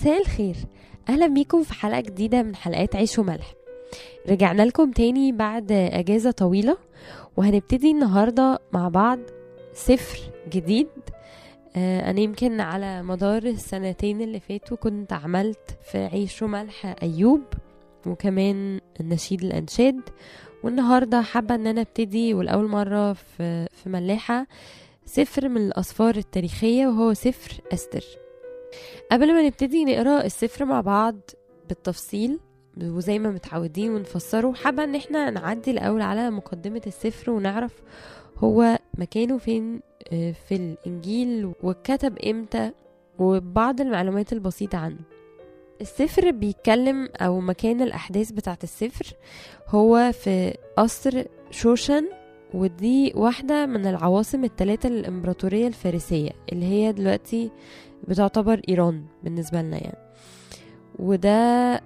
مساء الخير. أهلا بيكم في حلقة جديدة من حلقات عيش وملح. رجعنا لكم تاني بعد أجازة طويلة وهنبتدي النهارده مع بعض سفر جديد. آه، أنا يمكن على مدار السنتين اللي فاتوا كنت عملت في عيش وملح أيوب وكمان النشيد الأنشاد. والنهاردة حابة إن أنا أبتدي ولاول مرة في في ملاحة سفر من الأسفار التاريخية وهو سفر أستر. قبل ما نبتدي نقرأ السفر مع بعض بالتفصيل وزي ما متعودين ونفسره حابة إن إحنا نعدي الأول على مقدمة السفر ونعرف هو مكانه فين آه، في الإنجيل واتكتب إمتى وبعض المعلومات البسيطة عنه. السفر بيتكلم أو مكان الأحداث بتاعت السفر هو في قصر شوشن ودي واحدة من العواصم الثلاثة للإمبراطورية الفارسية اللي هي دلوقتي بتعتبر إيران بالنسبة لنا يعني. وده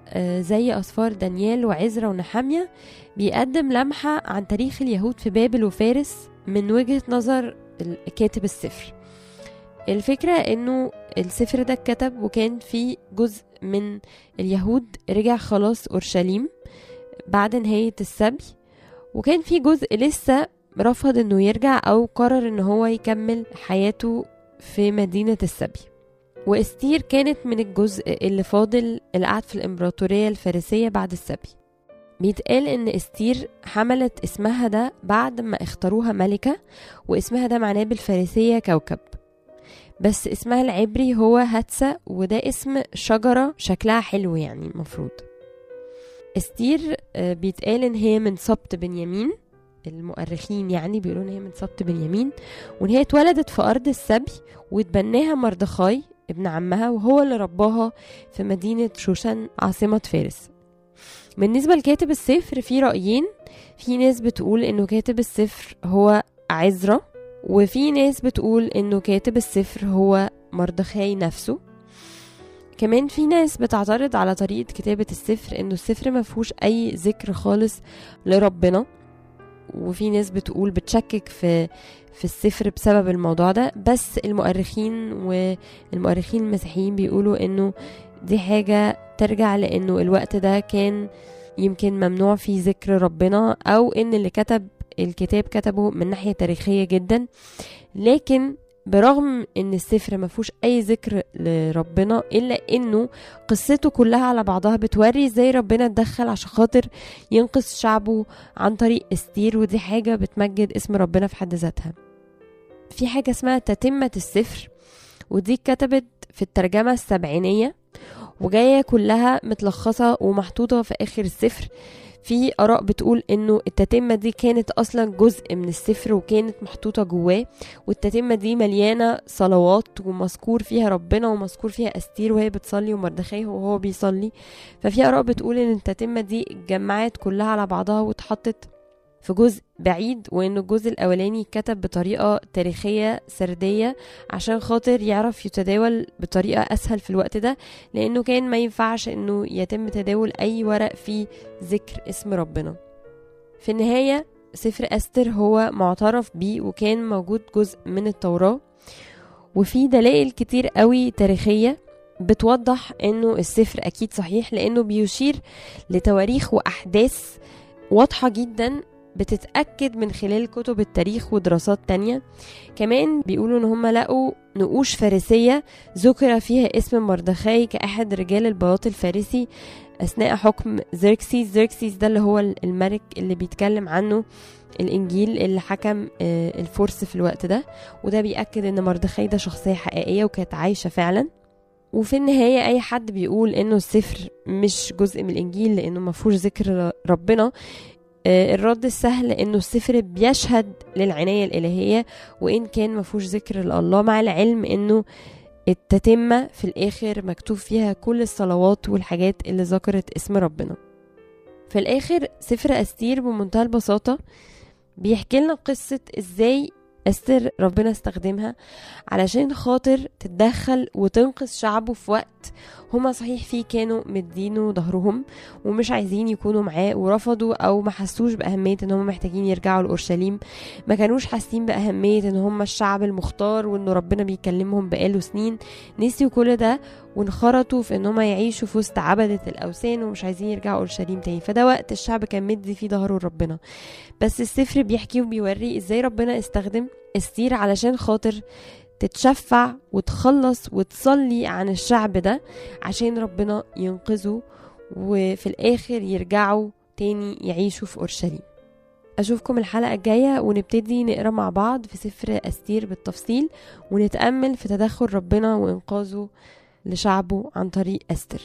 آه، زي أسفار دانيال وعزرا ونحامية بيقدم لمحة عن تاريخ اليهود في بابل وفارس من وجهة نظر كاتب السفر. الفكرة إنه السفر ده اتكتب وكان فيه جزء من اليهود رجع خلاص أورشليم بعد نهاية السبي وكان في جزء لسه رفض إنه يرجع أو قرر إن هو يكمل حياته في مدينة السبي. وإستير كانت من الجزء اللي فاضل اللي قعد في الإمبراطورية الفارسية بعد السبي. بيتقال إن إستير حملت اسمها ده بعد ما اختاروها ملكة واسمها ده معناه بالفارسية كوكب. بس اسمها العبري هو هداسا وده اسم شجرة شكلها حلو يعني المفروض إستير آه، بيتقال إن هي من سبط بنيامين. المؤرخين يعني بيقولوا إن هي من سبط بنيامين وإن هي اتولدت في أرض السبي واتبناها مردخاي ابن عمها وهو اللي رباها في مدينة شوشن عاصمة فارس. بالنسبة لكاتب السفر في رأيين في ناس بتقول إنه كاتب السفر هو عزرا وفي ناس بتقول إنه كاتب السفر هو مردخاي نفسه. كمان في ناس بتعترض على طريقة كتابة السفر إنه السفر ما فيهوش أي ذكر خالص لربنا. وفي ناس بتقول بتشكك في في السفر بسبب الموضوع ده بس المؤرخين والمؤرخين المسيحيين بيقولوا إنه دي حاجة ترجع لإنه الوقت ده كان يمكن ممنوع فيه ذكر ربنا أو إن اللي كتب الكتاب كتبه من ناحية تاريخية جدا لكن برغم إن السفر ما فيهوش أي ذكر لربنا إلا إنه قصته كلها على بعضها بتوري إزاي ربنا اتدخل عشان خاطر ينقذ شعبه عن طريق استير ودي حاجة بتمجد اسم ربنا في حد ذاتها. في حاجة اسمها تتمة السفر ودي اتكتبت في الترجمة السبعينية وجاية كلها متلخصة ومحطوطة في آخر السفر. في آراء بتقول إنه التتمة دي كانت أصلا جزء من السفر وكانت محطوطة جواه والتتمة دي مليانة صلوات ومذكور فيها ربنا ومذكور فيها أستير وهي بتصلي ومردخاي وهو بيصلي. ففي آراء بتقول إن التتمة دي اتجمعت كلها على بعضها واتحطت في جزء بعيد وإن الجزء الأولاني اتكتب بطريقة تاريخية سردية عشان خاطر يعرف يتداول بطريقة أسهل في الوقت ده لأنه كان ما ينفعش إنه يتم تداول أي ورق فيه ذكر اسم ربنا. في النهاية سفر أستر هو معترف بيه وكان موجود جزء من التوراة. وفي دلائل كتير قوي تاريخية بتوضح إنه السفر أكيد صحيح لأنه بيشير لتواريخ وأحداث واضحة جدا بتتأكد من خلال كتب التاريخ ودراسات تانية. كمان بيقولوا إن هم لقوا نقوش فارسية ذكر فيها اسم مردخاي كأحد رجال البلاط الفارسي أثناء حكم زيركسيس. زيركسيس ده اللي هو الملك اللي بيتكلم عنه الإنجيل اللي حكم آه، الفرس في الوقت ده. وده بيأكد إن مردخاي ده شخصية حقيقية وكانت عايشة فعلا. وفي النهاية أي حد بيقول إنه السفر مش جزء من الإنجيل لأنه ما فيهوش ذكر ربنا الرد السهل إنه السفر بيشهد للعناية الإلهية وإن كان ما فيهوش ذكر لله مع العلم إنه التتمة في الآخر مكتوب فيها كل الصلوات والحاجات اللي ذكرت اسم ربنا. في الآخر سفر أستير بمنتهى البساطة بيحكي لنا قصة إزاي أستر ربنا استخدمها علشان خاطر تتدخل وتنقذ شعبه في وقت هما صحيح فيه كانوا مدينه ظهرهم ومش عايزين يكونوا معاه ورفضوا أو ما حسوش بأهمية إن هم محتاجين يرجعوا لأورشليم. ما كانوش حاسين بأهمية إن هم الشعب المختار وان ربنا بيكلمهم بقاله سنين. نسيوا كل ده وانخرطوا في إن هم يعيشوا في وسط عبدة الأوثان ومش عايزين يرجعوا أورشليم تاني. فده وقت الشعب كان مدي فيه ظهره لربنا. بس السفر بيحكي وبيوري إزاي ربنا استخدم استير علشان خاطر تتشفع وتخلص وتصلي عن الشعب ده عشان ربنا ينقذه وفي الآخر يرجعوا تاني يعيشوا في أورشليم. أشوفكم الحلقة الجاية ونبتدي نقرأ مع بعض في سفر أستير بالتفصيل ونتأمل في تدخل ربنا وإنقاذه لشعبه عن طريق إستر.